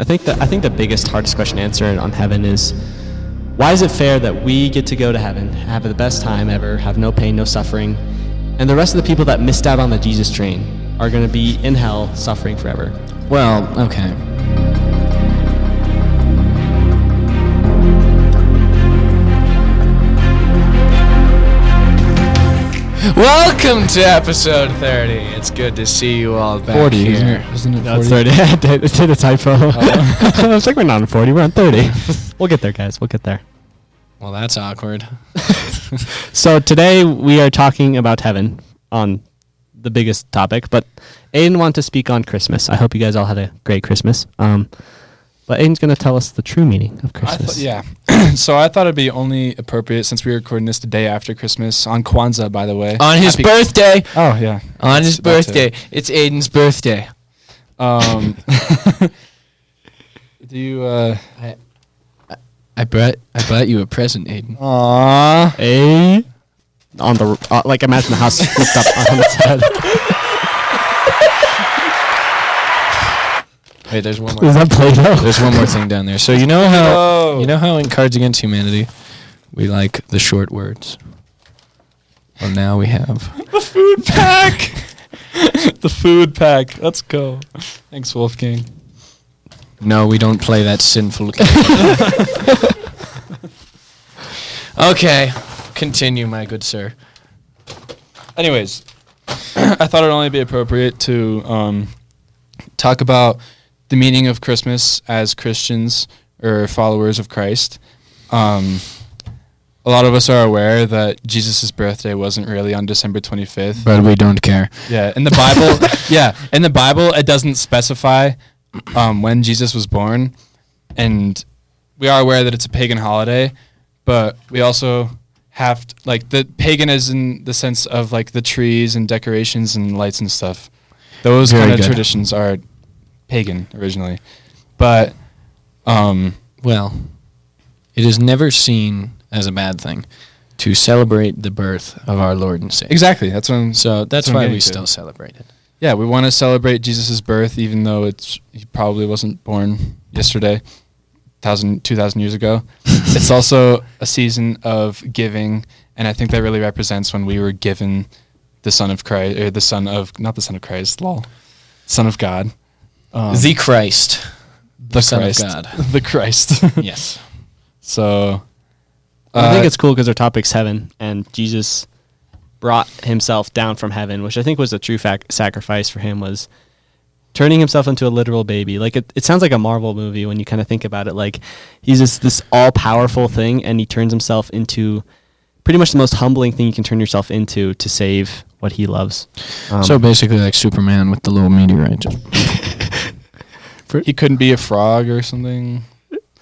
I think the I think the biggest hardest question to answer on heaven is why is it fair that we get to go to heaven, have the best time ever, have no pain, no suffering, and the rest of the people that missed out on the Jesus train are going to be in hell suffering forever? Well, okay. Welcome to episode 30. It's good to see you all back 40, here. isn't it? Isn't it No, it's 30. I did, I did a typo. I was like, we're not on 40, we're on 30. we'll get there, guys. We'll get there. Well, that's awkward. So today we are talking about heaven on the biggest topic, but Aiden wanted to speak on Christmas. I hope you guys all had a great Christmas. Um, but Aiden's going to tell us the true meaning of I Christmas. thought, yeah. so I thought it'd be only appropriate since we were recording this the day after Christmas on Kwanzaa, by the way. On his Happy- birthday. Oh yeah. On That's his about to- birthday. It's Aiden's birthday. Um. do you? uh I brought I brought you a present, Aiden. Aww. A on the uh, like imagine the house flipped up on its head. Wait, there's one Is more. that Play-Doh? There's one more thing down there. So you know how you know how in Cards Against Humanity we like the short words. Well, now we have the Food pack. the food pack. Let's go. Thanks, Wolfgang. No, we don't play that sinful game. okay, continue, my good sir. Anyways, I thought it'd only be appropriate to um, talk about the meaning of Christmas as Christians or followers of Christ. Um, a lot of us are aware that Jesus' birthday wasn't really on December 25th. But we don't care. Yeah, in the Bible, yeah, in the Bible, it doesn't specify um, when Jesus was born, and we are aware that it's a pagan holiday, but we also have to, like the pagan is in the sense of like the trees and decorations and lights and stuff. Those Very kind of good. traditions are pagan originally, but um, Well, it is never seen as a bad thing to celebrate the birth of our Lord and Savior. exactly that's what I'm. So that's what I'm why we to. still celebrate it. Yeah, we want to celebrate Jesus' birth, even though it's he probably wasn't born yesterday, thousand, two thousand years ago. it's also a season of giving, and I think that really represents when we were given the Son of Christ, or the Son of not the Son of Christ, lol, Son of God, um, the Christ. the Son of Christ, God. the Christ. Yes. so, I think uh, it's cool because our topic's heaven, and Jesus brought himself down from heaven, which I think was a true fac- sacrifice for him. Was turning himself into a literal baby. Like it, it sounds like a Marvel movie when you kind of think about it. Like he's just this all powerful thing, and he turns himself into pretty much the most humbling thing you can turn yourself into to save what he loves. Um, so basically, like Superman with the little meteorite. Just he couldn't be a frog or something.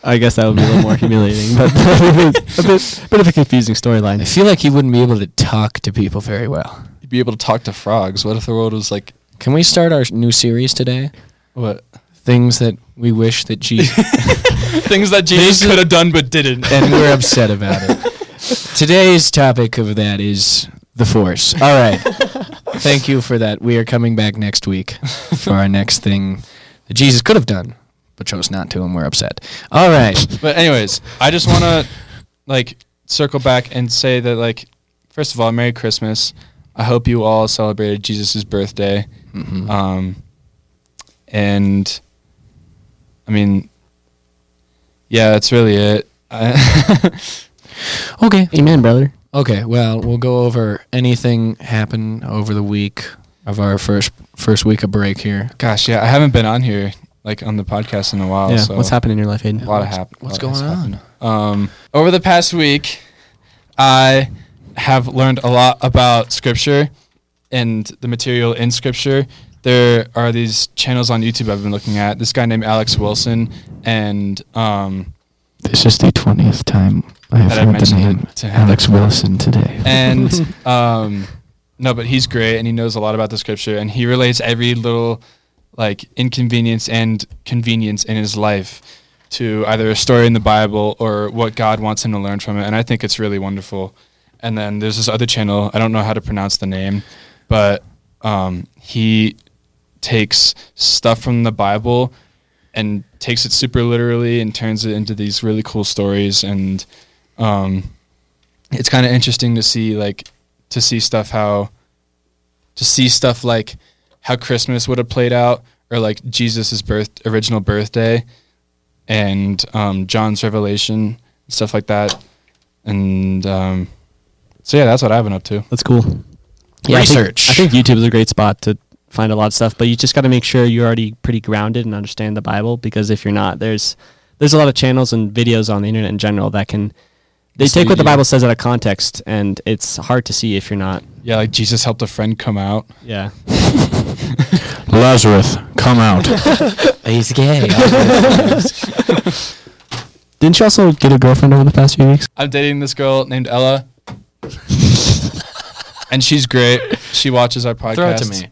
I guess that would be a little more humiliating, but a bit, bit of a confusing storyline. I feel like he wouldn't be able to talk to people very well. He'd be able to talk to frogs. What if the world was like Can we start our new series today? what? Things that we wish that Jesus Things that Jesus could have done but didn't. and we're upset about it. Today's topic of that is the Force. All right. Thank you for that. We are coming back next week for our next thing that Jesus could have done, but chose not to, and we're upset. All right. But anyways, I just want to like circle back and say that like first of all, Merry Christmas. I hope you all celebrated Jesus' birthday. Mhm. Um, and I mean, yeah, that's really it. I Okay. Amen, brother. Okay. Well, we'll go over anything happened over the week of our first first week of break here. Gosh, yeah, I haven't been on here like on the podcast in a while. yeah, so what's happening in your life, Aiden? A lot of What's- hap- what's a lot has going on? Um, over the past week, I have learned a lot about Scripture and the material in Scripture. There are these channels on YouTube I've been looking at. This guy named Alex Wilson, and um, This is the twentieth time I have That I heard the name to. Alex Wilson today. and um, no, but he's great and he knows a lot about the Scripture, and he relates every little like inconvenience and convenience in his life to either a story in the Bible or what God wants him to learn from it. And I think it's really wonderful. And then there's this other channel, I don't know how to pronounce the name, but um, he takes stuff from the Bible and takes it super literally and turns it into these really cool stories and um, it's kind of interesting to see like to see stuff how to see stuff like how Christmas would have played out or like Jesus's birth original birthday and um, John's revelation stuff like that and um, so yeah that's what I've been up to That's cool. I think- Research. I think, YouTube is a great spot to find a lot of stuff, but you just got to make sure you're already pretty grounded and understand the Bible because if you're not, there's there's a lot of channels and videos on the internet in general that can they take what the Bible says out of context, and it's hard to see if you're not. yeah like Jesus helped a friend come out Yeah. Lazarus, come out. He's gay. Didn't you also get a girlfriend over the past few weeks? I'm dating this girl named Ella. and she's great. She watches our podcast. throw it to me.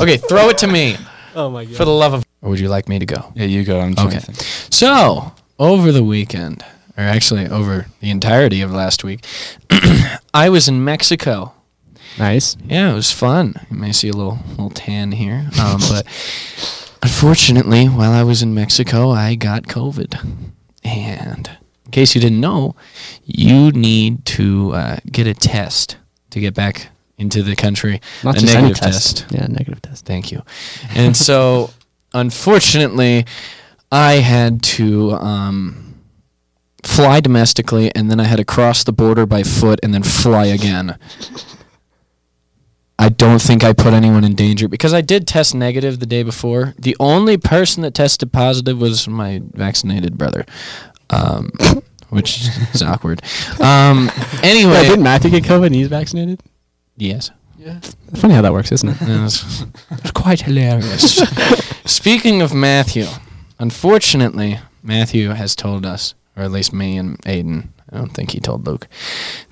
okay, throw it to me. Oh my god. For the love of. Or would you like me to go? Yeah, you go. I'm trying Okay. to think. So, over the weekend, or actually over the entirety of last week, I was in Mexico. nice. Yeah, it was fun. You may see a little little tan here, um, but unfortunately, while I was in Mexico, I got COVID. And in case you didn't know, you need to uh, get a test to get back into the country. Not a just any negative test. test. Yeah, negative test. Thank you. And so, unfortunately, I had to um, fly domestically, and then I had to cross the border by foot, and then fly again. I don't think I put anyone in danger because I did test negative the day before. The only person that tested positive was my vaccinated brother, um, which is awkward. Um, anyway, didn't Matthew get COVID and he's vaccinated? yes. Yeah. It's funny how that works, isn't it? it's, was, it was quite hilarious. Speaking of Matthew, unfortunately, Matthew has told us, or at least me and Aiden, I don't think he told Luke,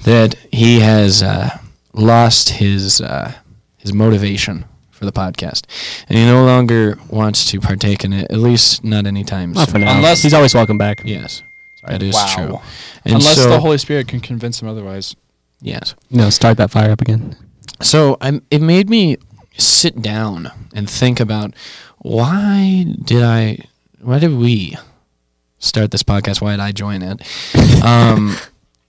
that he has uh, lost his uh, his motivation for the podcast, and he no longer wants to partake in it. At least not anytime Not for soon. now. Unless- he's always welcome back. Yes, that is Wow. true. And Unless so- the Holy Spirit can convince him otherwise. yes. No, start that fire up again. So I'm, it made me sit down and think about why did I, why did we start this podcast? Why did I join it? Um,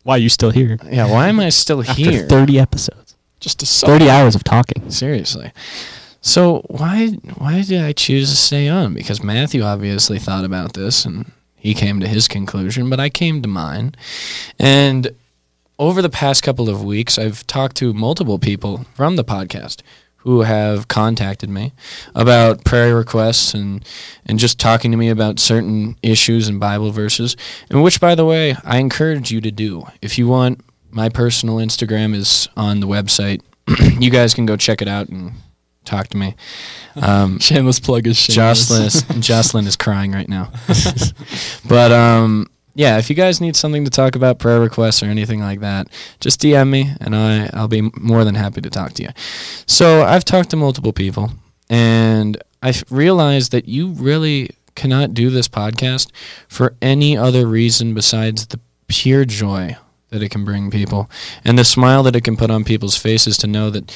Why are you still here? yeah, why am I still After here? 30 episodes. Just to suck. 30 hours of talking. Seriously. So why why did I choose to stay on? Because Matthew obviously thought about this and he came to his conclusion, but I came to mine. And over the past couple of weeks, I've talked to multiple people from the podcast who have contacted me about prayer requests and and just talking to me about certain issues and Bible verses. And which by the way, I encourage you to do. If you want my personal Instagram is on the website. you guys can go check it out and talk to me. Um, Shameless plug is shameless. Jocelyn, Jocelyn is crying right now. but um, yeah, if you guys need something to talk about, prayer requests or anything like that, just DM me and I I'll be more than happy to talk to you. So I've talked to multiple people and I've realized that you really cannot do this podcast for any other reason besides the pure joy that it can bring people and the smile that it can put on people's faces to know that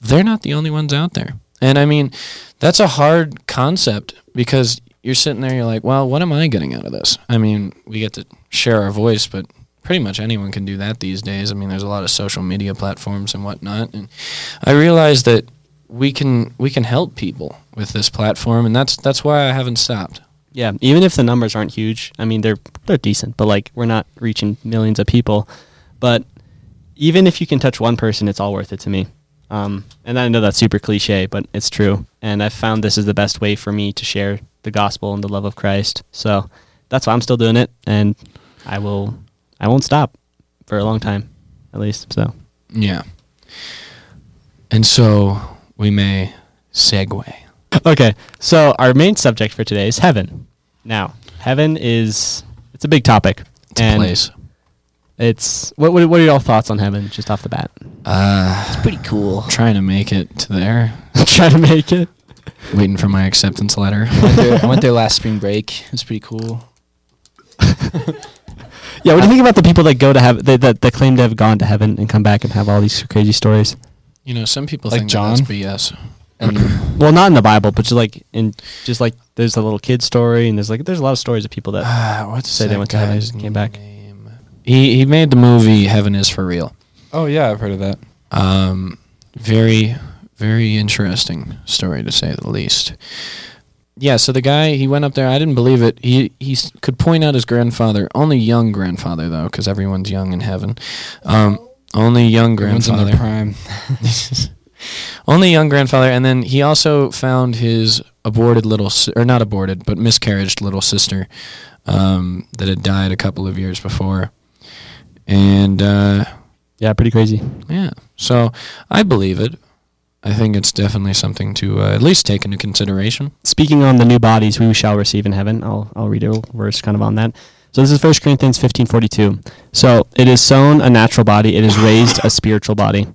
they're not the only ones out there. And I mean, that's a hard concept because you're sitting there, you're like, well, what am I getting out of this? I mean, we get to share our voice, but pretty much anyone can do that these days. I mean, there's a lot of social media platforms and whatnot. And I realized that we can we can help people with this platform, and that's that's why I haven't stopped. Yeah, even if the numbers aren't huge, I mean they're they're decent, but like we're not reaching millions of people. But even if you can touch one person, it's all worth it to me. Um, and I know that's super cliche, but it's true. And I've found this is the best way for me to share the gospel and the love of Christ. So that's why I'm still doing it, and I will I won't stop for a long time, at least. So Yeah. And so we may segue. okay, so our main subject for today is heaven. Now, heaven is it's a big topic. It's a and place. It's what, what what are y'all thoughts on heaven just off the bat? Uh, it's Pretty cool. trying to make it to there. Try to make it. Waiting for my acceptance letter. I went there- I went there last spring break. It was pretty cool. Yeah, what do you think about the people that go to heaven that, that that claim to have gone to heaven and come back and have all these crazy stories? You know, some people Like think John? that that's BS. And Well, not in the Bible, but just like in just like there's a little kid story, and there's like there's a lot of stories of people that Ah, what's Say they went to heaven and came back. name? He he made the movie Heaven is for Real. oh yeah, I've heard of that. Um, very, very interesting story to say the least. Yeah, so the guy he went up there. I didn't believe it. He he could point out his grandfather, only young grandfather though, because everyone's young in heaven. Um, only young Everyone's in their grandfather. prime. only young grandfather, and then he also found his aborted little, si- or not aborted, but miscarriaged little sister um, that had died a couple of years before, and. Uh, yeah, pretty crazy. yeah. So I believe it. I think it's definitely something to uh, at least take into consideration. Speaking on the new bodies we shall receive in heaven, I'll I'll read a verse kind of on that. So this is 1 Corinthians 15:42. So it is sown a natural body, it is raised a spiritual body.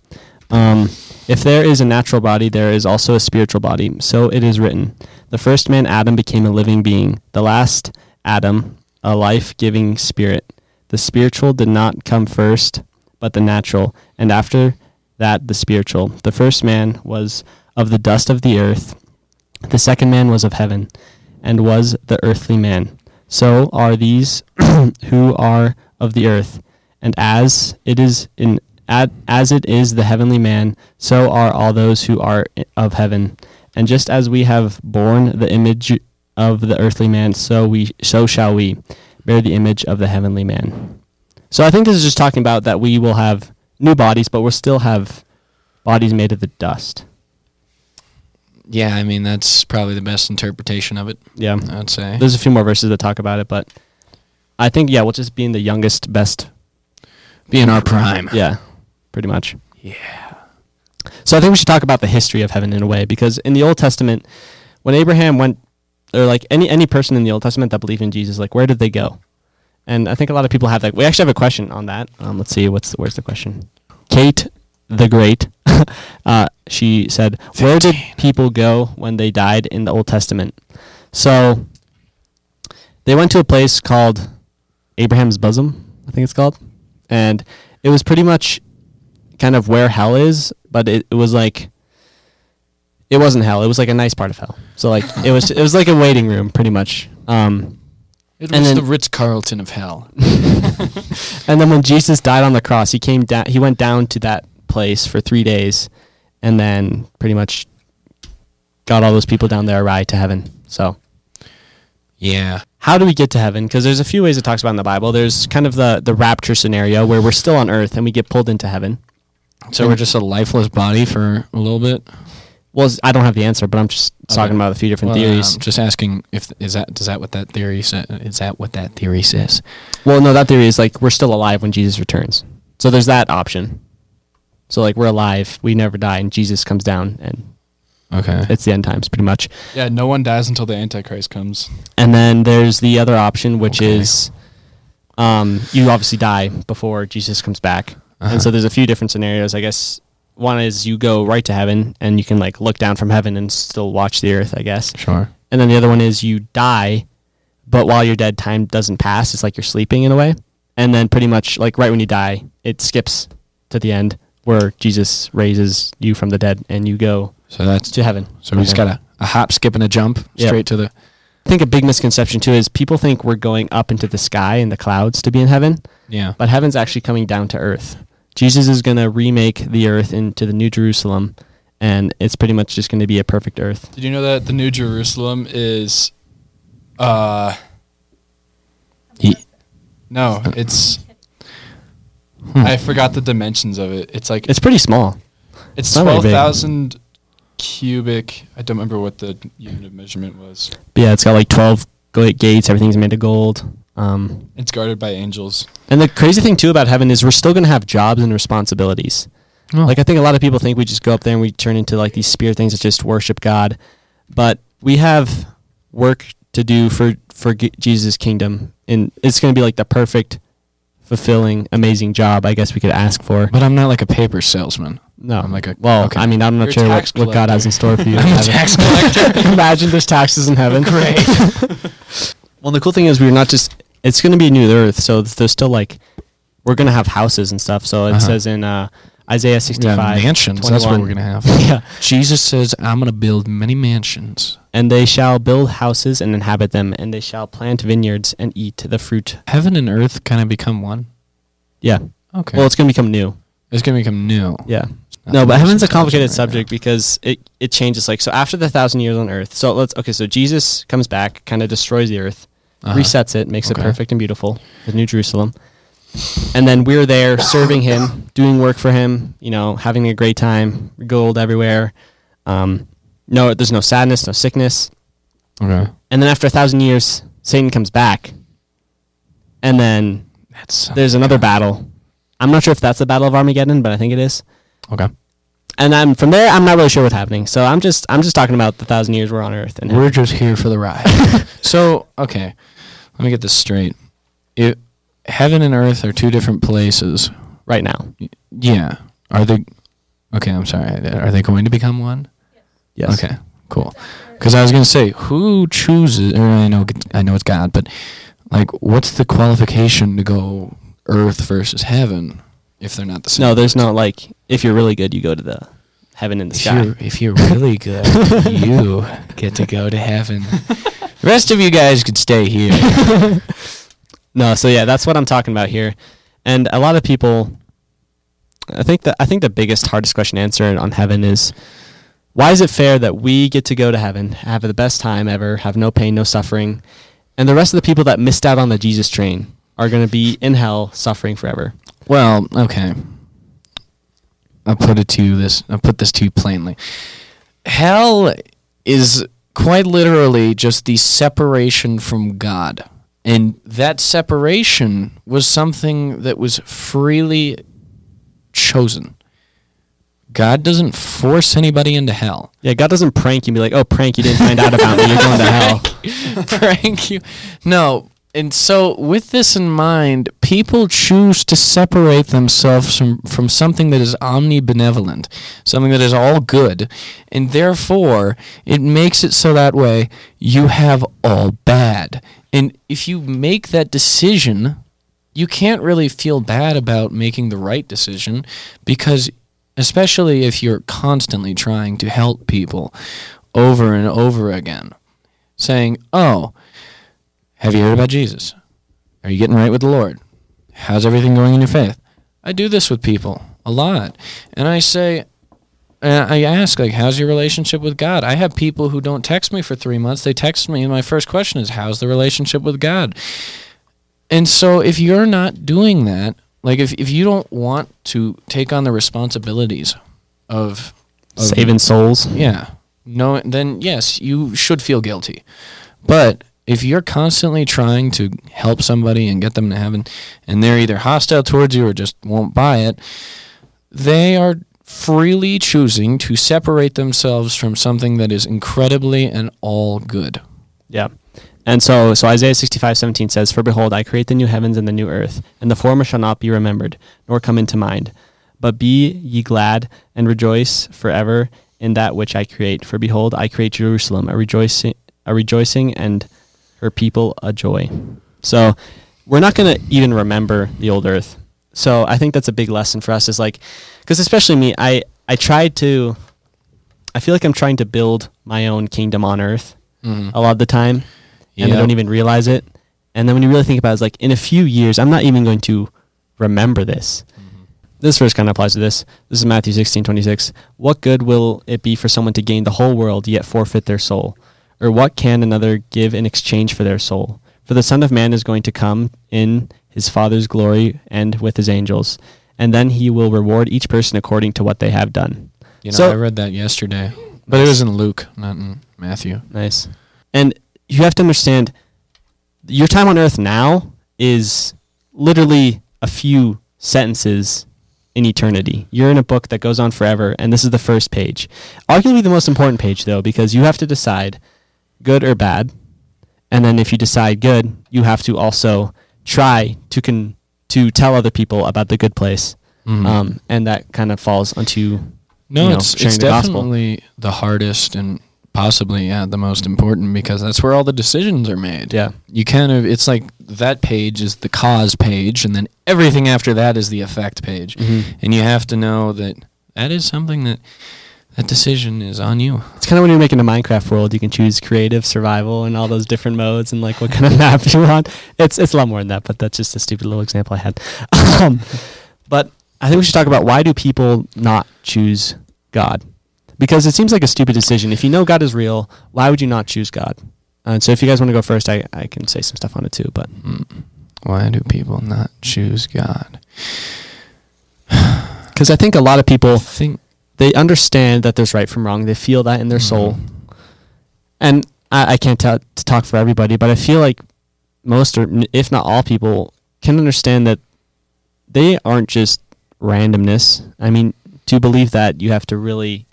Um, if there is a natural body, there is also a spiritual body. So it is written: the first man Adam became a living being; the last Adam, a life-giving spirit. The spiritual did not come first, but the natural, and after that the spiritual. The first man was of the dust of the earth. The second man was of heaven, and was the earthly man. So are these who are of the earth, and as it is in as it is the heavenly man, so are all those who are of heaven. And just as we have borne the image of the earthly man, so we so shall we bear the image of the heavenly man. So I think this is just talking about that we will have new bodies, but we'll still have bodies made of the dust. Yeah, I mean that's probably the best interpretation of it. Yeah. I'd say. There's a few more verses that talk about it, but I think yeah, we'll just be in the youngest, best. Be in our prime. Yeah, pretty much. Yeah. So I think we should talk about the history of heaven in a way, because in the Old Testament, when Abraham went, or like any any person in the Old Testament that believed in Jesus, like where did they go? And I think a lot of people have that. We actually have a question on that. Um, let's see, what's where's the question? Kate the Great, uh, she said, "Where did people go when they died in the Old Testament?" So they went to a place called Abraham's bosom, I think it's called, and it was pretty much kind of where hell is, but it, it was like it wasn't hell. It was like a nice part of hell. So like it was it was like a waiting room, pretty much. Um, It And was then- the Ritz Carlton of hell. and then when Jesus died on the cross, he came down. He went down to that place for three days, and then pretty much got all those people down there a ride to heaven. So Yeah. how do we get to heaven? Because there's a few ways it talks about in the Bible. There's kind of the the rapture scenario where we're still on earth and we get pulled into heaven. So we're just a lifeless body for a little bit. Well, I don't have the answer, but I'm just talking Okay. about a few different Well, theories. I'm just asking if is that does that what that theory sa- is that what that theory says? Well, no, that theory is like we're still alive when Jesus returns. So there's that option. So like we're alive, we never die, and Jesus comes down, and Okay. it's the end times, pretty much. Yeah, no one dies until the Antichrist comes. And then there's the other option, which Okay. is um, you obviously die before Jesus comes back. Uh-huh. And so there's a few different scenarios. I guess one is you go right to heaven, and you can like look down from heaven and still watch the earth. I guess. Sure. And then the other one is you die, but while you're dead, time doesn't pass. It's like you're sleeping in a way. And then pretty much like right when you die, it skips to the end where Jesus raises you from the dead and you go So that's to heaven. so we just got a, a hop, skip, and a jump Yep. straight to the. I think a big misconception too is people think we're going up into the sky in the clouds to be in heaven, Yeah. but heaven's actually coming down to earth. Jesus is going to remake the earth into the New Jerusalem, and it's pretty much just going to be a perfect earth. Did you know that the New Jerusalem is, uh, Ye- no, it's. Hmm. I forgot the dimensions of it. It's like It's pretty small. it's not twelve thousand cubic. I don't remember what the unit of measurement was. But yeah, it's got like 12 gates, everything's made of gold. Um, It's guarded by angels. and the crazy thing too about heaven is we're still going to have jobs and responsibilities. Oh. Like I think a lot of people think we just go up there and we turn into like these spirit things that just worship God, but we have work to do for for G- Jesus' kingdom, and it's going to be like the perfect, fulfilling, amazing job I guess we could ask for. but I'm not like a paper salesman. No, I'm like a- well, okay. I mean, I'm not You're sure what, what God has in store for you. I'm a tax collector. Imagine there's taxes in heaven. Great. well, the cool thing is we're not just. It's going to be a new earth, so there's still like we're going to have houses and stuff. So it Uh-huh. says in uh, Isaiah Yeah, 65. mansions. That's what we're gonna have. Yeah. Jesus says, "I'm gonna build many mansions." And they shall build houses and inhabit them, and they shall plant vineyards and eat the fruit. Heaven and earth kind of become one. Yeah. Okay. Well, it's going to become new. it's gonna become new. Yeah. No, but heaven's a complicated right subject now. because it, it changes. Like, so after the thousand years on earth, so let's, okay, so Jesus comes back, kind of destroys the earth, Uh-huh. resets it, makes Okay. it perfect and beautiful, the New Jerusalem. And then we're there serving him, doing work for him, you know, having a great time, gold everywhere. Um, no, there's no sadness, no sickness. Okay. And then after a thousand years, Satan comes back. And then That's there's another battle. I'm not sure if that's the Battle of Armageddon, but I think it is. Okay. And then from there, I'm not really sure what's happening. So I'm just I'm just talking about the thousand years we're on Earth. And We're just here for the ride. so, okay, let me get this straight. It, heaven and earth are two different places. right now, Yeah. Are they? Okay, I'm sorry. Are they going to become one? yes. Okay. Cool. Because I was gonna say, who chooses? Or I know, I know it's God, but like, what's the qualification to go earth versus heaven if they're not the same? No, there's no like if you're really good, you go to the heaven in the If sky. you're, if you're really good, you get to go to heaven. The rest of you guys could stay here. No, so yeah, that's what I'm talking about here. And a lot of people I think that I think the biggest hardest question to answer on heaven is why is it fair that we get to go to heaven, have the best time ever, have no pain, no suffering, and the rest of the people that missed out on the Jesus train are going to be in hell suffering forever? Well, okay. I'll put it to you this. I'll put this to you plainly. Hell is quite literally just the separation from God, and that separation was something that was freely chosen. God doesn't force anybody into hell. Yeah, God doesn't prank you and be like, "Oh, prank, you didn't find out about me. You're going to hell." prank you. No. And so, with this in mind, people choose to separate themselves from, from something that is omnibenevolent, something that is all good, and therefore it makes it so that way you have all bad. And if you make that decision, you can't really feel bad about making the right decision because, especially if you're constantly trying to help people over and over again, saying, Oh, have you heard about Jesus? Are you getting right with the Lord? How's everything going in your faith? I do this with people a lot. And I say, and I ask, like, how's your relationship with God? I have people who don't text me for three months. They text me, and my first question is, how's the relationship with God? And so if you're not doing that, like, if, if you don't want to take on the responsibilities of, of Saving souls. yeah. No, then yes, you should feel guilty. But if you're constantly trying to help somebody and get them to heaven, and they're either hostile towards you or just won't buy it, they are freely choosing to separate themselves from something that is incredibly and all good. Yeah. And so, so Isaiah sixty-five seventeen says, For behold, I create the new heavens and the new earth, and the former shall not be remembered, nor come into mind. But be ye glad and rejoice forever in that which I create. For behold, I create Jerusalem, a rejoicing, a rejoicing and her people a joy. So we're not going to even remember the old earth. So I think that's a big lesson for us is like, because especially me, I, I tried to, I feel like I'm trying to build my own kingdom on earth Mm-hmm. a lot of the time and I don't even realize it. And then when you really think about it, it's like in a few years, I'm not even going to remember this. This verse kind of applies to this. This is Matthew 16, 26. What good will it be for someone to gain the whole world yet forfeit their soul? Or what can another give in exchange for their soul? For the Son of Man is going to come in his Father's glory and with his angels, and then he will reward each person according to what they have done. You know, So- I read that yesterday, but it was in Luke, not in Matthew. Nice. And you have to understand your time on earth now is literally a few sentences in eternity. You're in a book that goes on forever, and this is the first page. Arguably the most important page, though, because you have to decide good or bad. And then if you decide good, you have to also try to con- to tell other people about the good place. Mhm. Um, and that kind of falls onto No, you know, it's it's the gospel. definitely the hardest and possibly yeah the most important because that's where all the decisions are made. yeah. You kind of it's like that page is the cause page, and then everything after that is the effect page. Mm-hmm. And you have to know that that is something that that decision is on you. It's kind of when you're making a Minecraft world, you can choose creative, survival, and all those different modes, and like what kind of map you want. It's it's a lot more than that, but that's just a stupid little example I had. um, but I think we should talk about why do people not choose God? Because it seems like a stupid decision. If you know God is real, why would you not choose God? And so, if you guys want to go first, I, I can say some stuff on it too. But Mm. Why do people not choose God? because I think a lot of people think they understand that there's right from wrong. They feel that in their soul. And I, I can't to talk for everybody, but I feel like most, or if not all people, can understand that they aren't just randomness. I mean, to believe that, you have to really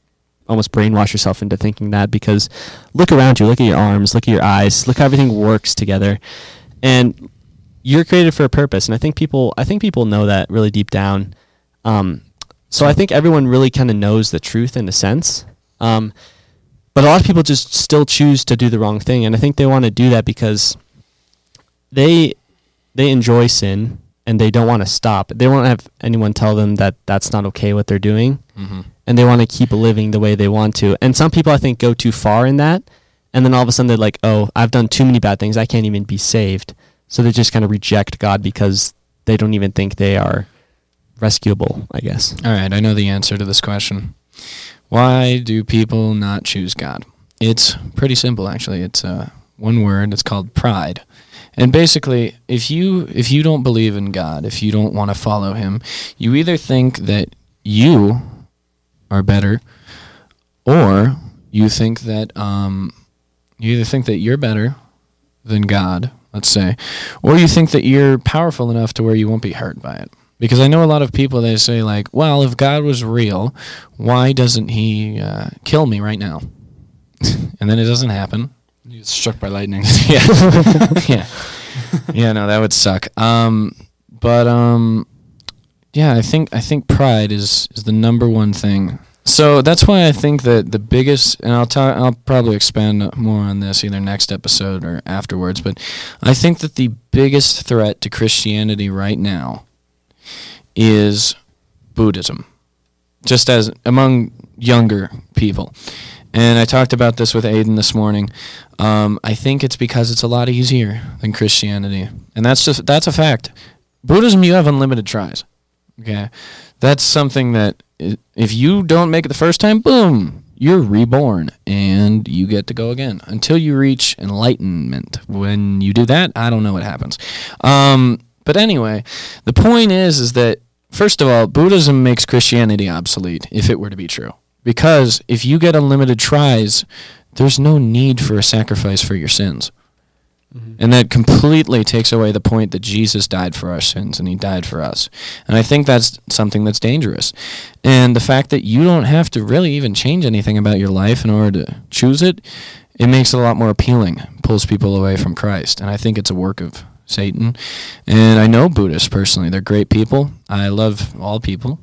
almost brainwash yourself into thinking that because look around you, look at your arms, look at your eyes, look how everything works together, and you're created for a purpose. And I think people, I think people know that really deep down. Um, so I think everyone really kind of knows the truth in a sense. Um, but a lot of people just still choose to do the wrong thing, and I think they want to do that because they they enjoy sin and they don't want to stop. They won't have anyone tell them that that's not okay what they're doing, Mhm. and they want to keep living the way they want to. And some people I think go too far in that, and then all of a sudden they're like, "Oh, I've done too many bad things. I can't even be saved." So they just kind of reject God because they don't even think they are rescuable. I guess. All right, I know the answer to this question. Why do people not choose God? It's pretty simple, actually. It's uh, one word. It's called pride. And basically, if you if you don't believe in God, if you don't want to follow Him, you either think that you are better, or you think that um, you either think that you're better than God, let's say, or you think that you're powerful enough to where you won't be hurt by it. Because I know a lot of people they say like, well, if God was real, why doesn't He uh, kill me right now? and then it doesn't happen. You get struck by lightning. yeah, yeah, yeah. No, that would suck. Um, but um, yeah, I think I think pride is is the number one thing. So that's why I think that the biggest, and I'll talk, I'll probably expand more on this either next episode or afterwards. But I think that the biggest threat to Christianity right now is Buddhism, just as among younger people. And I talked about this with Aiden this morning. Um, I think it's because it's a lot easier than Christianity, and that's just that's a fact. Buddhism, you have unlimited tries. Okay, that's something that if you don't make it the first time, boom, you're reborn and you get to go again until you reach enlightenment. When you do that, I don't know what happens. Um, but anyway, the point is, is that first of all, Buddhism makes Christianity obsolete if it were to be true. Because if you get unlimited tries, there's no need for a sacrifice for your sins. Mm-hmm. And that completely takes away the point that Jesus died for our sins and he died for us. And I think that's something that's dangerous. And the fact that you don't have to really even change anything about your life in order to choose it, it makes it a lot more appealing, pulls people away from Christ. And I think it's a work of Satan. And I know Buddhists personally. They're great people. I love all people.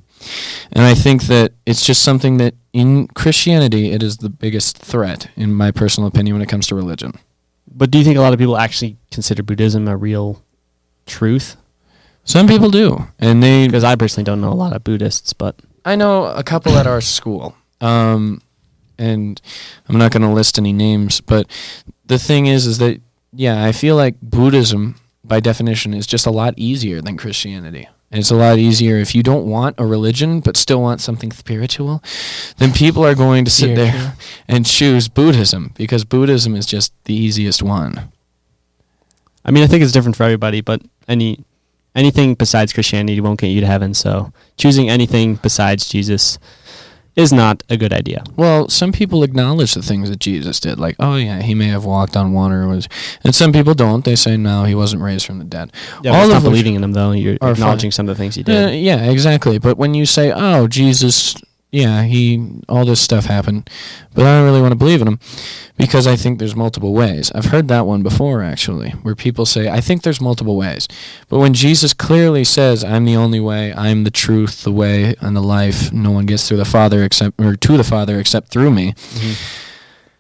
And I think that it's just something that in Christianity, it is the biggest threat, in my personal opinion, when it comes to religion. But do you think a lot of people actually consider Buddhism a real truth? Some people do, and they. Because I personally don't know a lot of Buddhists, but I know a couple at our school, um, and I'm not going to list any names, but the thing is, is that yeah, I feel like Buddhism, by definition, is just a lot easier than Christianity. And it's a lot easier if you don't want a religion but still want something spiritual, then people are going to sit there and choose Buddhism because Buddhism is just the easiest one. I mean, I think it's different for everybody. But any anything besides Christianity won't get you to heaven. So choosing anything besides Jesus is not a good idea. Well, some people acknowledge the things that Jesus did, like, oh yeah, he may have walked on water, was, and some people don't. They say no, he wasn't raised from the dead. Yeah, All of not believing in him though. You're acknowledging some of the things he Uh, did. yeah, exactly. But when you say, "Oh, Jesus, yeah, he all this stuff happened," but I don't really want to believe in him because I think there's multiple ways. I've heard that one before actually, where people say, "I think there's multiple ways," but when Jesus clearly says, "I'm the only way, I'm the truth, the way, and the life. No one gets through the Father except or to the Father except through me," mm-hmm.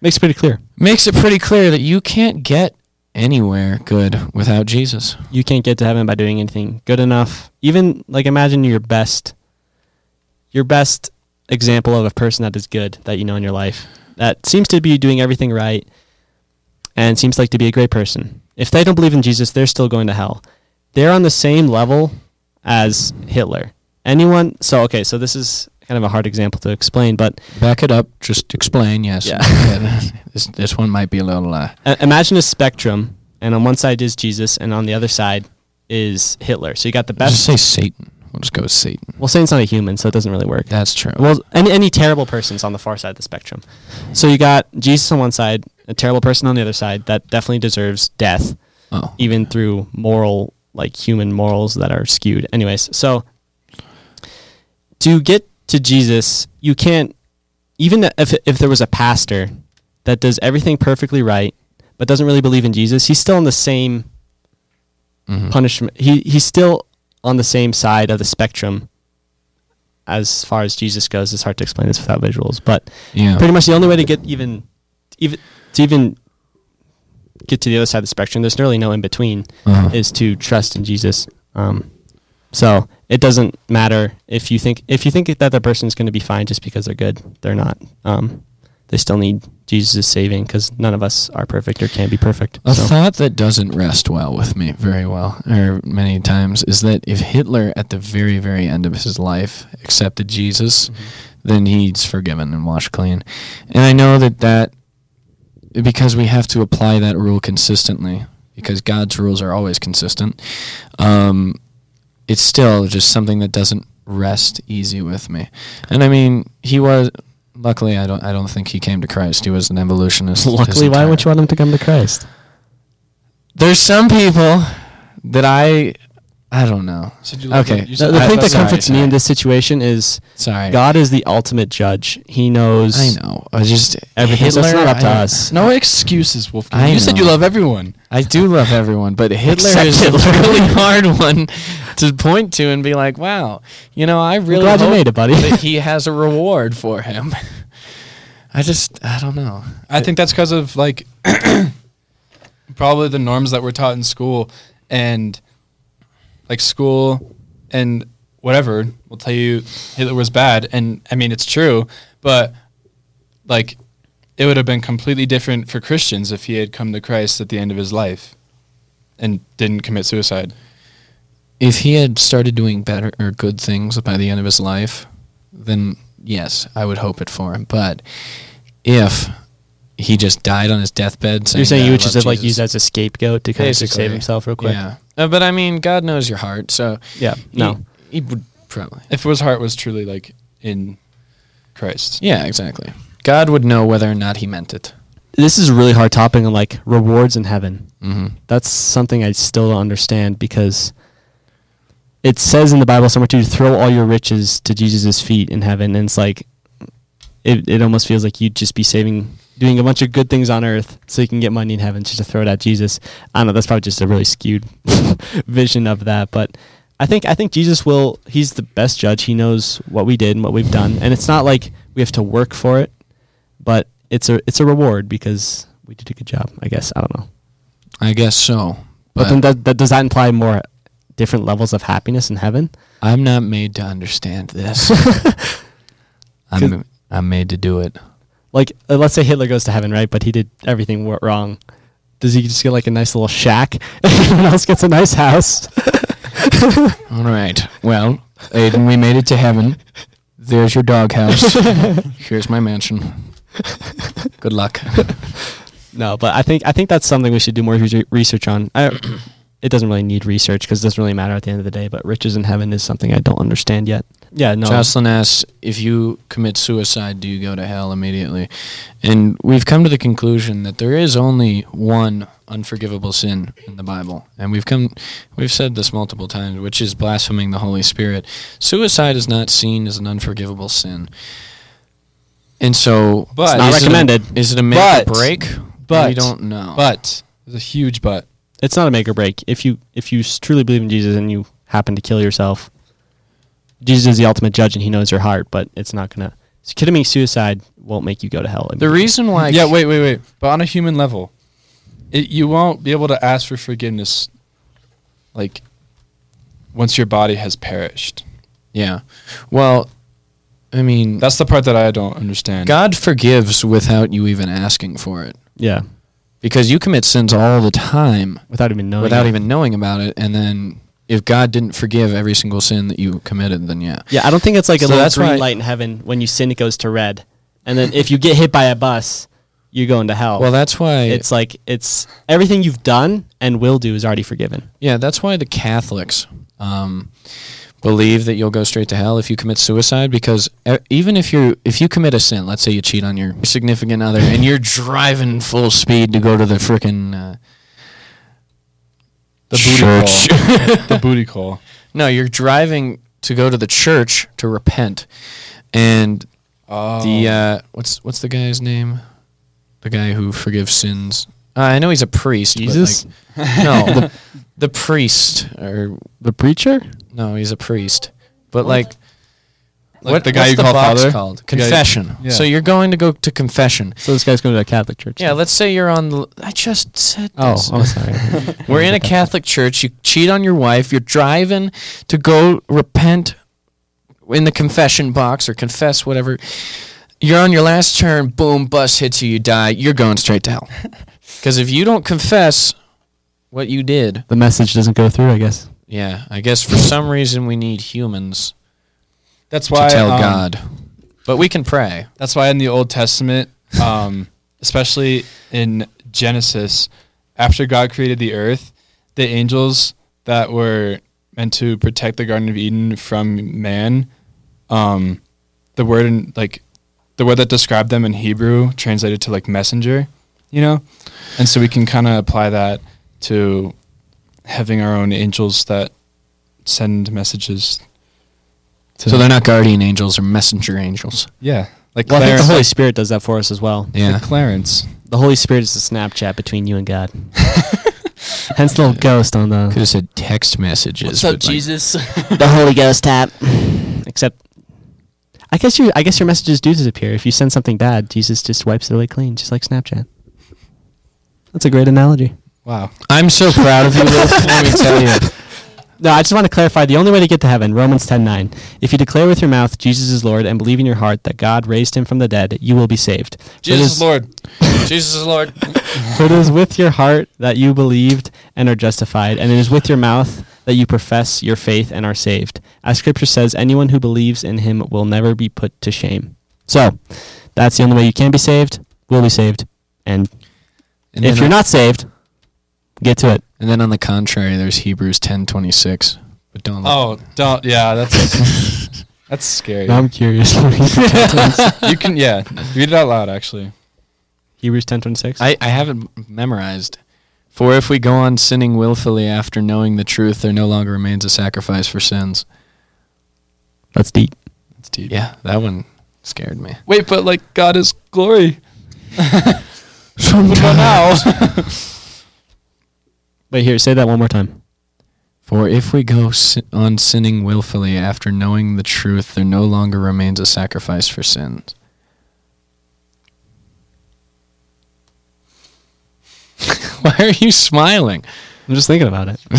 Makes it pretty clear. makes it pretty clear that you can't get anywhere good without Jesus. You can't get to heaven by doing anything good enough. Even like imagine your best your best example of a person that is good that you know in your life that seems to be doing everything right and seems like to be a great person. If they don't believe in Jesus, they're still going to hell. They're on the same level as Hitler. Anyone so okay, so this is kind of a hard example to explain, but Back it up. Just explain. Yes. Yeah. this this one might be a little. Uh, imagine a spectrum, and on one side is Jesus, and on the other side is Hitler. So you got the let's just best. say Satan. We'll just go with Satan. Well, Satan's not a human, so it doesn't really work. That's true. Well, any any terrible person's on the far side of the spectrum. So you got Jesus on one side, a terrible person on the other side that definitely deserves death, oh. even through moral, like human morals that are skewed. Anyways, so to get to Jesus, you can't even if if there was a pastor that does everything perfectly right but doesn't really believe in Jesus, he's still in the same Mhm. punishment. He he's still on the same side of the spectrum as far as Jesus goes. It's hard to explain this without visuals, but Yeah. pretty much the only way to get even even to even get to the other side of the spectrum, there's really no in between, Uh-huh. is to trust in Jesus. Um, so it doesn't matter if you think if you think that the person's going to be fine just because they're good, they're not. Um, they still need Jesus' is saving because none of us are perfect or can be perfect. A So- thought that doesn't rest well with me very well, or many times, is that if Hitler, at the very, very end of his life, accepted Jesus, then he's forgiven and washed clean. And I know that that, because we have to apply that rule consistently, because God's rules are always consistent, um, it's still just something that doesn't rest easy with me. And I mean, he was. Luckily, I don't. I don't think he came to Christ. He was an evolutionist. Luckily, why would you want him to come to Christ? there's some people that I I don't know. Said you Okay, them. You the, said the I thing love that them. comforts me in this situation is Sorry. God is the ultimate judge. He knows. I know. I just Everything, so it's Hitler, not up to I- us. No excuses, Wolfgang. I you said you love everyone. I do love everyone, but Hitler Except is Hitler. a really hard one to point to and be like, "Wow, you know, I really glad you made it, buddy." that he has a reward for him." I just, I don't know. I think that's because of like probably the norms that we're taught in school and like school and whatever will tell you Hitler was bad and I mean it's true but like it would have been completely different for Christians if he had come to Christ at the end of his life and didn't commit suicide. If he had started doing better or good things by the end of his life, then yes, I would hope it for him. But if he just died on his deathbed, saying You're saying that you would just love have like used as a scapegoat to kind of Basically. save himself real quick. Yeah, Uh, but I mean, God knows your heart, so Yeah. he- No. he, would probably. If his heart was truly like in Christ. Yeah, exactly. God would know whether or not he meant it. This is a really hard topic on like rewards in heaven. Mm-hmm. That's something I still don't understand because it says in the Bible somewhere to throw all your riches to Jesus' feet in heaven, and it's like it. It almost feels like you'd just be saving, doing a bunch of good things on earth so you can get money in heaven just to throw it at Jesus. I don't know. That's probably just a really skewed vision of that, but. I think I think Jesus will. He's the best judge. He knows what we did and what we've done, and it's not like we have to work for it, but it's a it's a reward because we did a good job. I guess I don't know. I guess so. But, But, then that, that does that imply more different levels of happiness in heaven? I'm not made to understand this. I'm I'm made to do it. Like, uh, let's say Hitler goes to heaven, right? But he did everything w- wrong. Does he just get like a nice little shack? Everyone else gets a nice house. All right. Well, Aiden, we made it to heaven. There's your doghouse. Here's my mansion. Good luck. no, but I think I think that's something we should do more re- research on. I, it doesn't really need research because it doesn't really matter at the end of the day. But riches in heaven is something I don't understand yet. Yeah, no. Jocelyn asks, if you commit suicide, do you go to hell immediately? And we've come to the conclusion that there is only one unforgivable sin in the Bible. And we've come we've said this multiple times, which is blaspheming the Holy Spirit. Suicide is not seen as an unforgivable sin. And so But- It's not is it a- recommended. is it a make But- or break? but- we don't know. But there's a huge but. It's not a make or break. If you if you truly believe in Jesus and you happen to kill yourself, Jesus is the ultimate judge and he knows your heart. But it's not gonna committing suicide won't make you go to hell. the reason why yeah, wait, wait, wait. But on a human level, it, you won't be able to ask for forgiveness, like once your body has perished. Yeah. Well, I mean, That's the part that I don't understand. God forgives without you even asking for it. Yeah, Because you commit sins all the time without even knowing. without it. even knowing about it. And then if God didn't forgive every single sin that you committed, then yeah. Yeah, I don't think it's like a little green why- light in heaven when you sin it goes to red, and then if you get hit by a bus, you're going to hell. Well, that's why it's like it's everything you've done and will do is already forgiven. Yeah, that's why the Catholics um, believe that you'll go straight to hell if you commit suicide. Because even if you if you commit a sin, let's say you cheat on your significant other, and you're driving full speed to go to the frickin' uh, the booty church. call. the booty call. no, you're driving to go to the church to repent, and Oh. the uh, what's what's the guy's name? The guy who forgives sins. Uh, I know he's a priest. but, Jesus? like- no, the, the priest or The preacher? No, he's a priest. But like, Like the guy what's you the call box father? Called? The guy- Confession. yeah. So you're going to go to confession. So this guy's going to a Catholic church. Yeah, let's say you're on the. I just said Oh, this. oh, sorry. We're in a Catholic church. You cheat on your wife. You're driving to go repent in the confession box or confess whatever. You're on your last turn. Boom, bus hits you. You die. You're going straight to hell. Because if you don't confess what you did, the message doesn't go through. I guess. Yeah, I guess for some reason we need humans That's to why tell um, God. But we can pray. That's why in the Old Testament, um, especially in Genesis, after God created the earth, the angels that were meant to protect the Garden of Eden from man, um, the word in like the word that described them in Hebrew translated to like messenger, you know, and so we can kind of apply that to having our own angels that send messages. To So they're not guardian angels or messenger angels. yeah, like Well, I think the Holy Spirit does that for us as well. Yeah. like Clarence. The Holy Spirit is the Snapchat between you and God. Hence the little ghost on Could the have said text messages. but, like, Jesus? the Holy Ghost tap. Except, I guess you. I guess your messages do disappear if you send something bad. Jesus just wipes it away clean, just like Snapchat. That's a great analogy. Wow. I'm so proud of you, Luke. Let me tell you. No, I just want to clarify the only way to get to heaven, Romans 10:9. If you declare with your mouth Jesus is Lord and believe in your heart that God raised him from the dead, you will be saved. For Jesus is- is Lord. Jesus is Lord. For it is with your heart that you believed and are justified, and it is with your mouth that you profess your faith and are saved. As scripture says, anyone who believes in him will never be put to shame. So, that's the only way you can be saved, will be saved. And, And if you're on- not saved, get to it. and then on the contrary, there's Hebrews 10:26. But don't. Look. Oh, don't. Yeah, that's that's scary. Now I'm curious. you can yeah read it out loud. Actually, Hebrews 10:26. I I haven't memorized. For if we go on sinning willfully after knowing the truth, there no longer remains a sacrifice for sins. That's deep. That's deep. Yeah, that one scared me. Wait, but like God is glory. what about now? Wait, here, say that one more time. For if we go on sinning willfully after knowing the truth, there no longer remains a sacrifice for sins. Why are you smiling? I'm just thinking about it.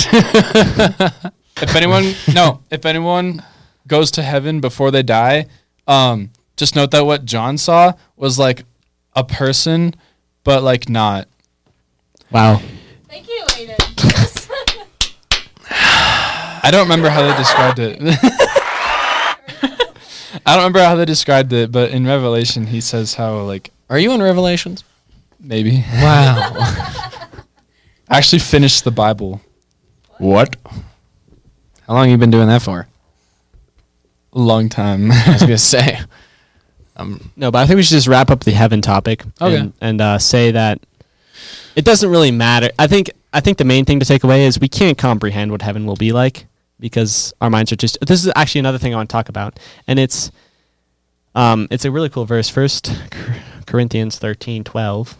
if anyone no, if anyone goes to heaven before they die, um, just note that what John saw was like a person, but like not. Wow. Thank you, Aiden. I don't remember how they described it. I don't remember how they described it, but in Revelation he says how like Are you in Revelations? maybe Wow. I actually finished the Bible what? How long you been doing that for? a long time. I was gonna say. Um, No, but I think we should just wrap up the heaven topic Okay. and, and uh, say that it doesn't really matter. I think I think the main thing to take away is we can't comprehend what heaven will be like because our minds are just. This is actually another thing I want to talk about, and it's um, it's a really cool verse. First Cor- Corinthians thirteen twelve.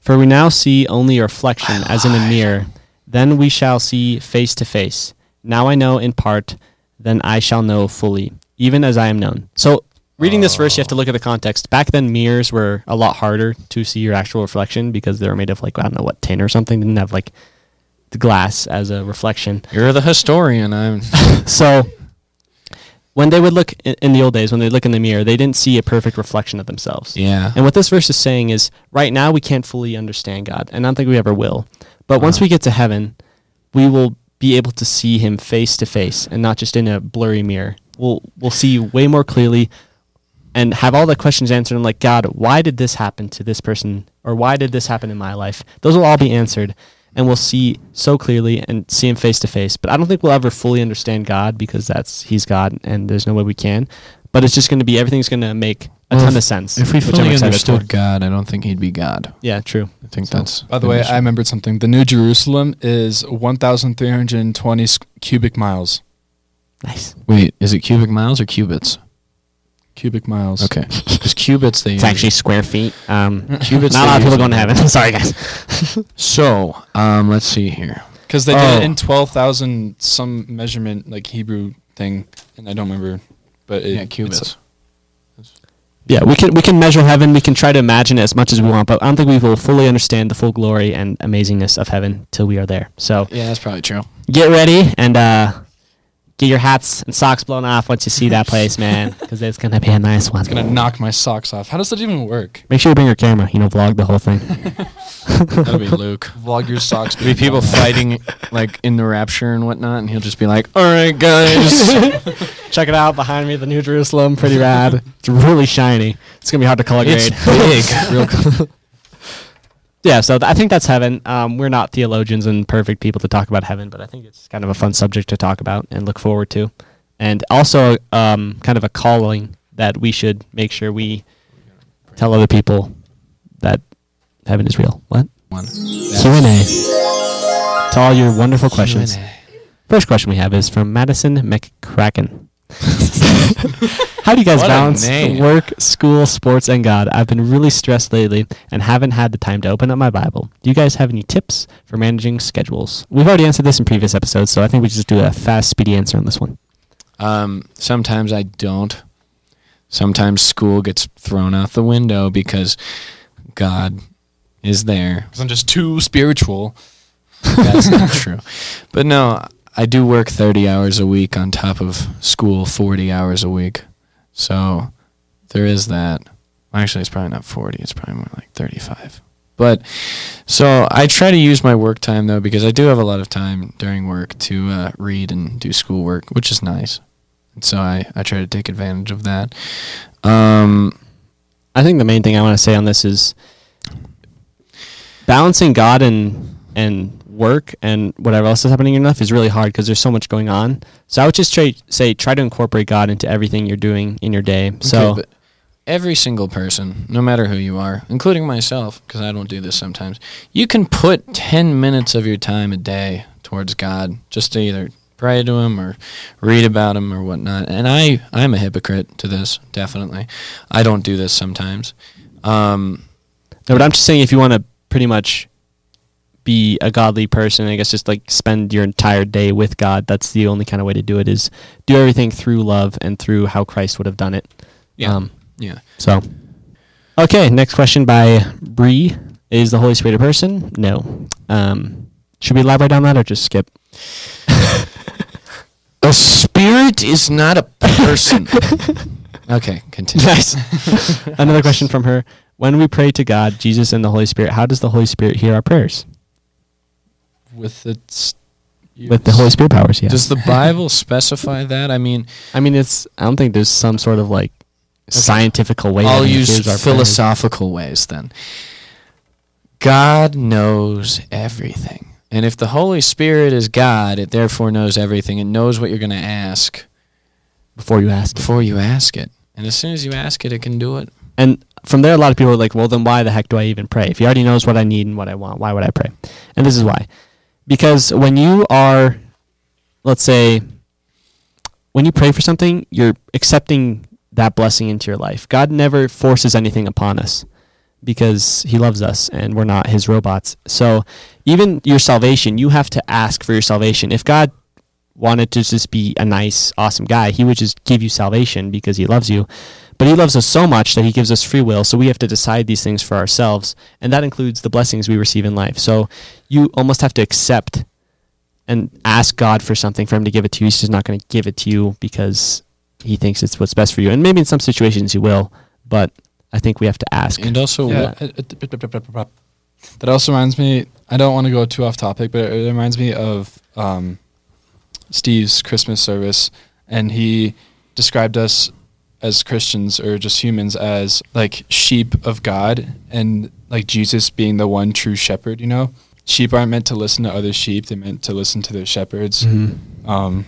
For we now see only a reflection as in a mirror, then we shall see face to face. Now I know in part, then I shall know fully, even as I am known. So reading this verse, you have to look at the context. Back then, mirrors were a lot harder to see your actual reflection because they were made of like I don't know what tin or something. They didn't have like the glass as a reflection. You're the historian. I'm. So when they would look in, the old days, when they look in the mirror, they didn't see a perfect reflection of themselves. Yeah. And what this verse is saying is, right now we can't fully understand God, and I don't think we ever will. But once we get to heaven, we will be able to see Him face to face, and not just in a blurry mirror. We'll we'll see way more clearly, and have all the questions answered. And like, God, why did this happen to this person, or why did this happen in my life? Those will all be answered, and we'll see so clearly and see Him face to face. But I don't think we'll ever fully understand God because that's He's God, and there's no way we can. But it's just going to be everything's going to make a Well, ton if- of sense. If we which I'm fully excited understood for. God, I don't think he'd be God. Yeah, true. I think So, that's. By the way, I remembered something. The New Jerusalem is 1,320 cubic miles. Nice. Wait, is it cubic miles or cubits? Cubic miles. Okay, because cubits they. It's actually square feet. Um, Cubits not a lot of people use going to heaven. Sorry, guys. So, um, let's see here. Because they did it in 12,000 some measurement, like Hebrew thing, and I don't remember. But it, Yeah, it's- cubits. Yeah, we can we can measure heaven. We can try to imagine it as much as we want, but I don't think we will fully understand the full glory and amazingness of heaven till we are there. So Yeah, that's probably true. get ready and uh, get your hats and socks blown off once you see that place, man, because it's gonna be a nice one. It's gonna knock my socks off. How does that even work? Make sure you bring your camera. You know, vlog the whole thing. That'll be Luke. Vlog your socks. There'll be people fighting like in the rapture and whatnot, and he'll just be like, "All right, guys." Check it out behind me, the New Jerusalem, pretty rad. It's really shiny. It's gonna be hard to color grade. it's big. Real cool. Yeah, so th- I think that's heaven. Um, we're not theologians and perfect people to talk about heaven, but I think it's kind of a fun subject to talk about and look forward to, and also um, kind of a calling that we should make sure we tell other people that heaven is real. What? One. Q and A. To all your wonderful questions. First question we have is from Madison McCracken. How do you guys What balance work, school, sports, and God? I've been really stressed lately and haven't had the time to open up my Bible. Do you guys have any tips for managing schedules? We've already answered this in previous episodes, so I think we should just do a fast, speedy answer on this one. Um, sometimes I don't. Sometimes school gets thrown out the window because God is there. I'm just too spiritual. That's not true. But no, I do work 30 hours a week on top of school 40 hours a week. So there is that. Actually, it's probably not 40. It's probably more like 35. But so I try to use my work time though because I do have a lot of time during work to uh, read and do schoolwork, which is nice. And so I, I try to take advantage of that. Um, I think the main thing I want to say on this is balancing God and and work and whatever else is happening in your life is really hard because there's so much going on. So I would just try, say try to incorporate God into everything you're doing in your day. So Okay, every single person, no matter who you are, including myself, because I don't do this sometimes, you can put 10 minutes of your time a day towards God just to either pray to Him or read about Him or whatnot. And I, I'm a hypocrite to this, definitely. I don't do this sometimes. Um, No, but I'm just saying if you want to pretty much be a godly person, I guess just like spend your entire day with God, that's the only kind of way to do it is do everything through love and through how Christ would have done it. Yeah. Um, yeah. so, okay, next question by Bree. Is the Holy Spirit a person? No. Um, should we elaborate on that or just skip? A spirit is not a person. okay, continue. Nice. Another question from her. When we pray to God, Jesus, and the Holy Spirit, how does the Holy Spirit hear our prayers? With its. With the Holy Spirit powers, yeah. Does the Bible specify that? I mean, I mean, it's. I don't think there's some sort of like scientifical way. I'll use hears our prayers. philosophical ways then. God knows everything. And if the Holy Spirit is God, it therefore knows everything. It knows what you're going to ask before you ask. before you ask it. And as soon as you ask it, it can do it. And from there, a lot of people are like, "Well, then why the heck do I even pray? If He already knows what I need and what I want, why would I pray?" And this is why, because when you are, let's say, when you pray for something, you're accepting that blessing into your life. God never forces anything upon us because he loves us and we're not his robots. So even your salvation, you have to ask for your salvation. If God wanted to just be a nice, awesome guy, he would just give you salvation because he loves you. But he loves us so much that he gives us free will, so we have to decide these things for ourselves, and that includes the blessings we receive in life. So you almost have to accept and ask God for something for him to give it to you. He's just not going to give it to you because he thinks it's what's best for you. And maybe in some situations he will, but I think we have to ask. And also, Yeah, what- it- it- that also reminds me. I don't want to go too off topic, but it reminds me of um, Steve's Christmas service, and he described us as Christians or just humans as like sheep of God, and like Jesus being the one true shepherd. You know, sheep aren't meant to listen to other sheep; they're meant to listen to their shepherds. Mhm. Um,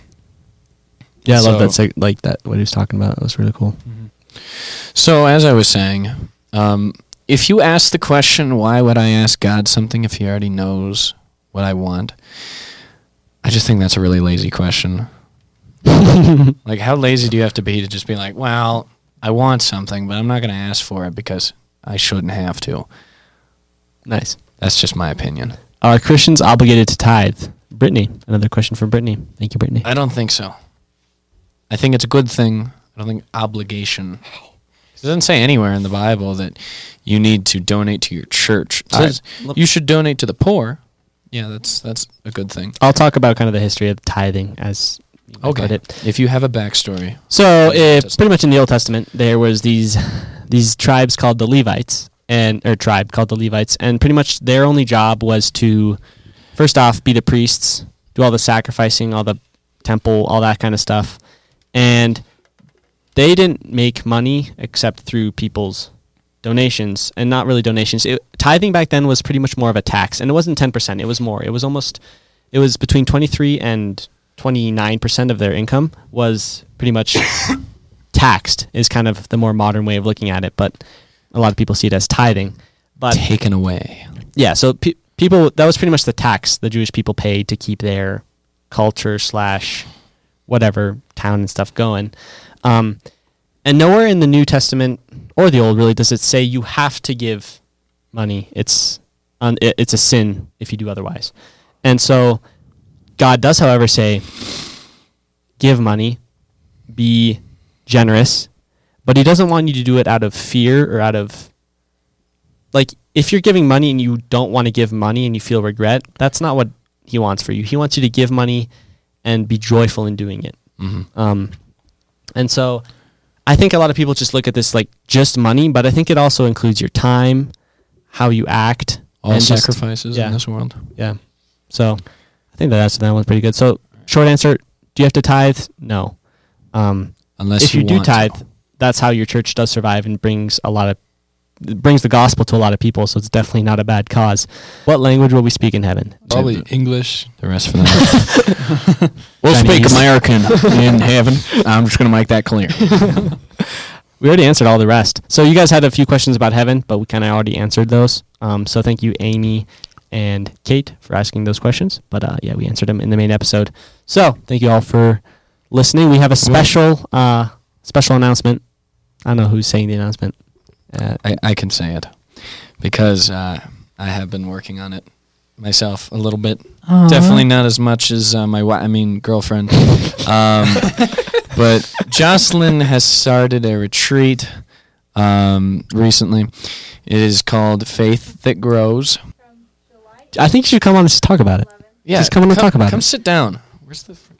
Yeah, I love that. Seg- Like that. What he was talking about. It was really cool. So, as I was saying, um, if you ask the question, why would I ask God something if He already knows what I want? I just think that's a really lazy question. like, how lazy do you have to be to just be like, well, I want something, but I'm not going to ask for it because I shouldn't have to? Nice. That's just my opinion. Are Christians obligated to tithe? Brittany, another question from Brittany. Thank you, Brittany. I don't think so. I think it's a good thing. I don't think obligation. It doesn't say anywhere in the Bible that you need to donate to your church. It I- says you should donate to the poor. Yeah, that's that's a good thing. I'll talk about kind of the history of tithing as you might Okay. If you have a backstory, So, Yeah, uh, pretty much in the Old Testament, there was these these tribes called the Levites, and or tribe called the Levites, and pretty much their only job was to, first off, be the priests, do all the sacrificing, all the temple, all that kind of stuff, and they didn't make money except through people's donations, and not really donations. It, tithing back then was pretty much more of a tax, and it wasn't ten percent; it was more. It was almost, it was between twenty three and twenty nine percent of their income was pretty much taxed. Is kind of the more modern way of looking at it, but a lot of people see it as tithing. But taken away. yeah, so pe- people that was pretty much the tax the Jewish people paid to keep their culture slash whatever town and stuff going. Um, and nowhere in the New Testament or the Old really does it say you have to give money. It's un- it's a sin if you do otherwise. And so God does, however, say give money, be generous, but He doesn't want you to do it out of fear or out of like if you're giving money and you don't want to give money and you feel regret, that's not what he wants for you. He wants you to give money and be joyful in doing it. Mm-hmm. Um, and so I think a lot of people just look at this like just money, but I think it also includes your time, how you act, All and just- sacrifices yeah. in this world. yeah. So I think that answer that one's pretty good. So short answer: Do you have to tithe? No. Um, Unless if you, do want to. tithe, that's how your church does survive and brings a lot of brings the gospel to a lot of people. So it's definitely not a bad cause. What language will we speak in heaven? probably English. the rest for them. we'll speak American in heaven. I'm just going to make that clear. We already answered all the rest. So you guys had a few questions about heaven, but we kind of already answered those. Um, so thank you, Amy and Kate, for asking those questions. But uh, yeah, we answered them in the main episode. So thank you all for listening. We have a special uh, special announcement. I don't know who's saying the announcement. Uh, I, I can say it because uh, I have been working on it myself a little bit. Definitely not as much as uh, my wi- I mean girlfriend. um, but Jocelyn has started a retreat um, recently. It is called Faith That Grows. I think you should come on and just talk about it. Yeah, Just come on and talk about Come it. Come sit down. Where's the? frick-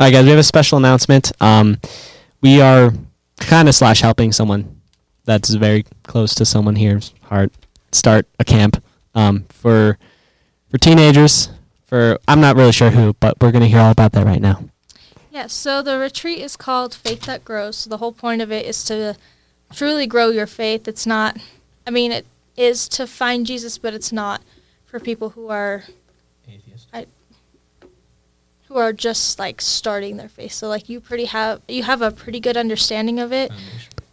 All right, guys, we have a special announcement. Um, we are kind of slash helping someone that's very close to someone here's heart start a camp um, for for teenagers. For I'm not really sure who, but we're gonna hear all about that right now. Yeah, so the retreat is called Faith That Grows. So the whole point of it is to truly grow your faith. It's not, I mean, it is to find Jesus, but it's not for people who are atheist. I, who are just like starting their faith. So like you pretty have you have a pretty good understanding of it.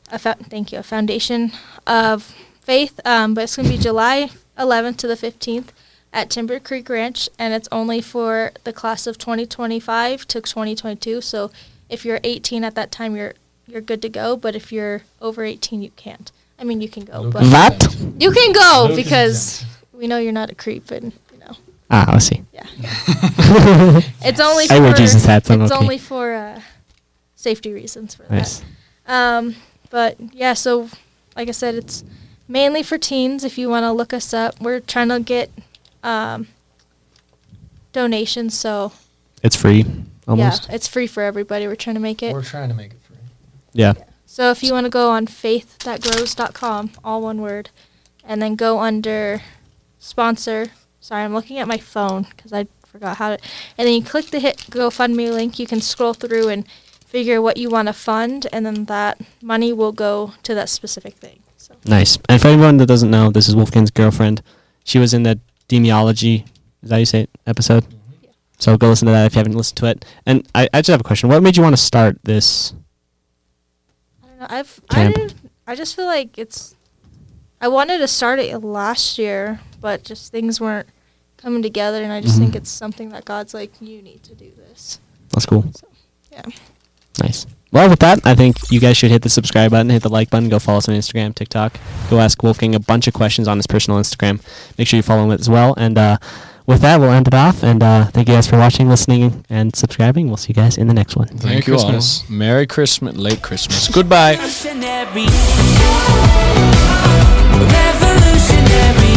A fo- thank you, a foundation of faith. Um, but it's gonna be July 11th to the 15th at Timber Creek Ranch, and it's only for the class of 2025 to 2022. So if you're 18 at that time, you're you're good to go. But if you're over 18, you can't. I mean, you can go, but That you can go because we know you're not a creep, and you know, ah, let's see. yeah. It's only I for wear Jesus hats, I'm it's okay. only for uh, safety reasons for Nice. that. Um, but yeah, so like I said, it's mainly for teens. If you want to look us up, we're trying to get um, donations. So It's free, almost. yeah, it's free for everybody. We're trying to make it. We're trying to make it free. Yeah. So if you want to go on faiththatgrows.com, all one word, and then go under sponsor. Sorry, I'm looking at my phone because I forgot how to. And then you click the hit GoFundMe link. You can scroll through and figure what you want to fund, and then that money will go to that specific thing. So Nice. And for anyone that doesn't know, this is Wolfgang's girlfriend. She was in the Demiology, is that how you say it, episode? Mm-hmm. Yeah. So go listen to that if you haven't listened to it. And I, I just have a question. What made you want to start this? I don't know. I've I Camp. did, I just feel like it's. I wanted to start it last year, but just things weren't coming together, and I just Mhm. think it's something that God's like, you need to do this. That's cool. So yeah. Nice. Well, with that, I think you guys should hit the subscribe button, hit the like button, go follow us on Instagram, TikTok. Go ask Wolfgang a bunch of questions on his personal Instagram. Make sure you follow him as well. And uh, with that, we'll end it off. And uh, thank you guys for watching, listening, and subscribing. We'll see you guys in the next one. Merry Thank you Christmas. all. Merry Christmas, late Christmas. Goodbye revolutionary.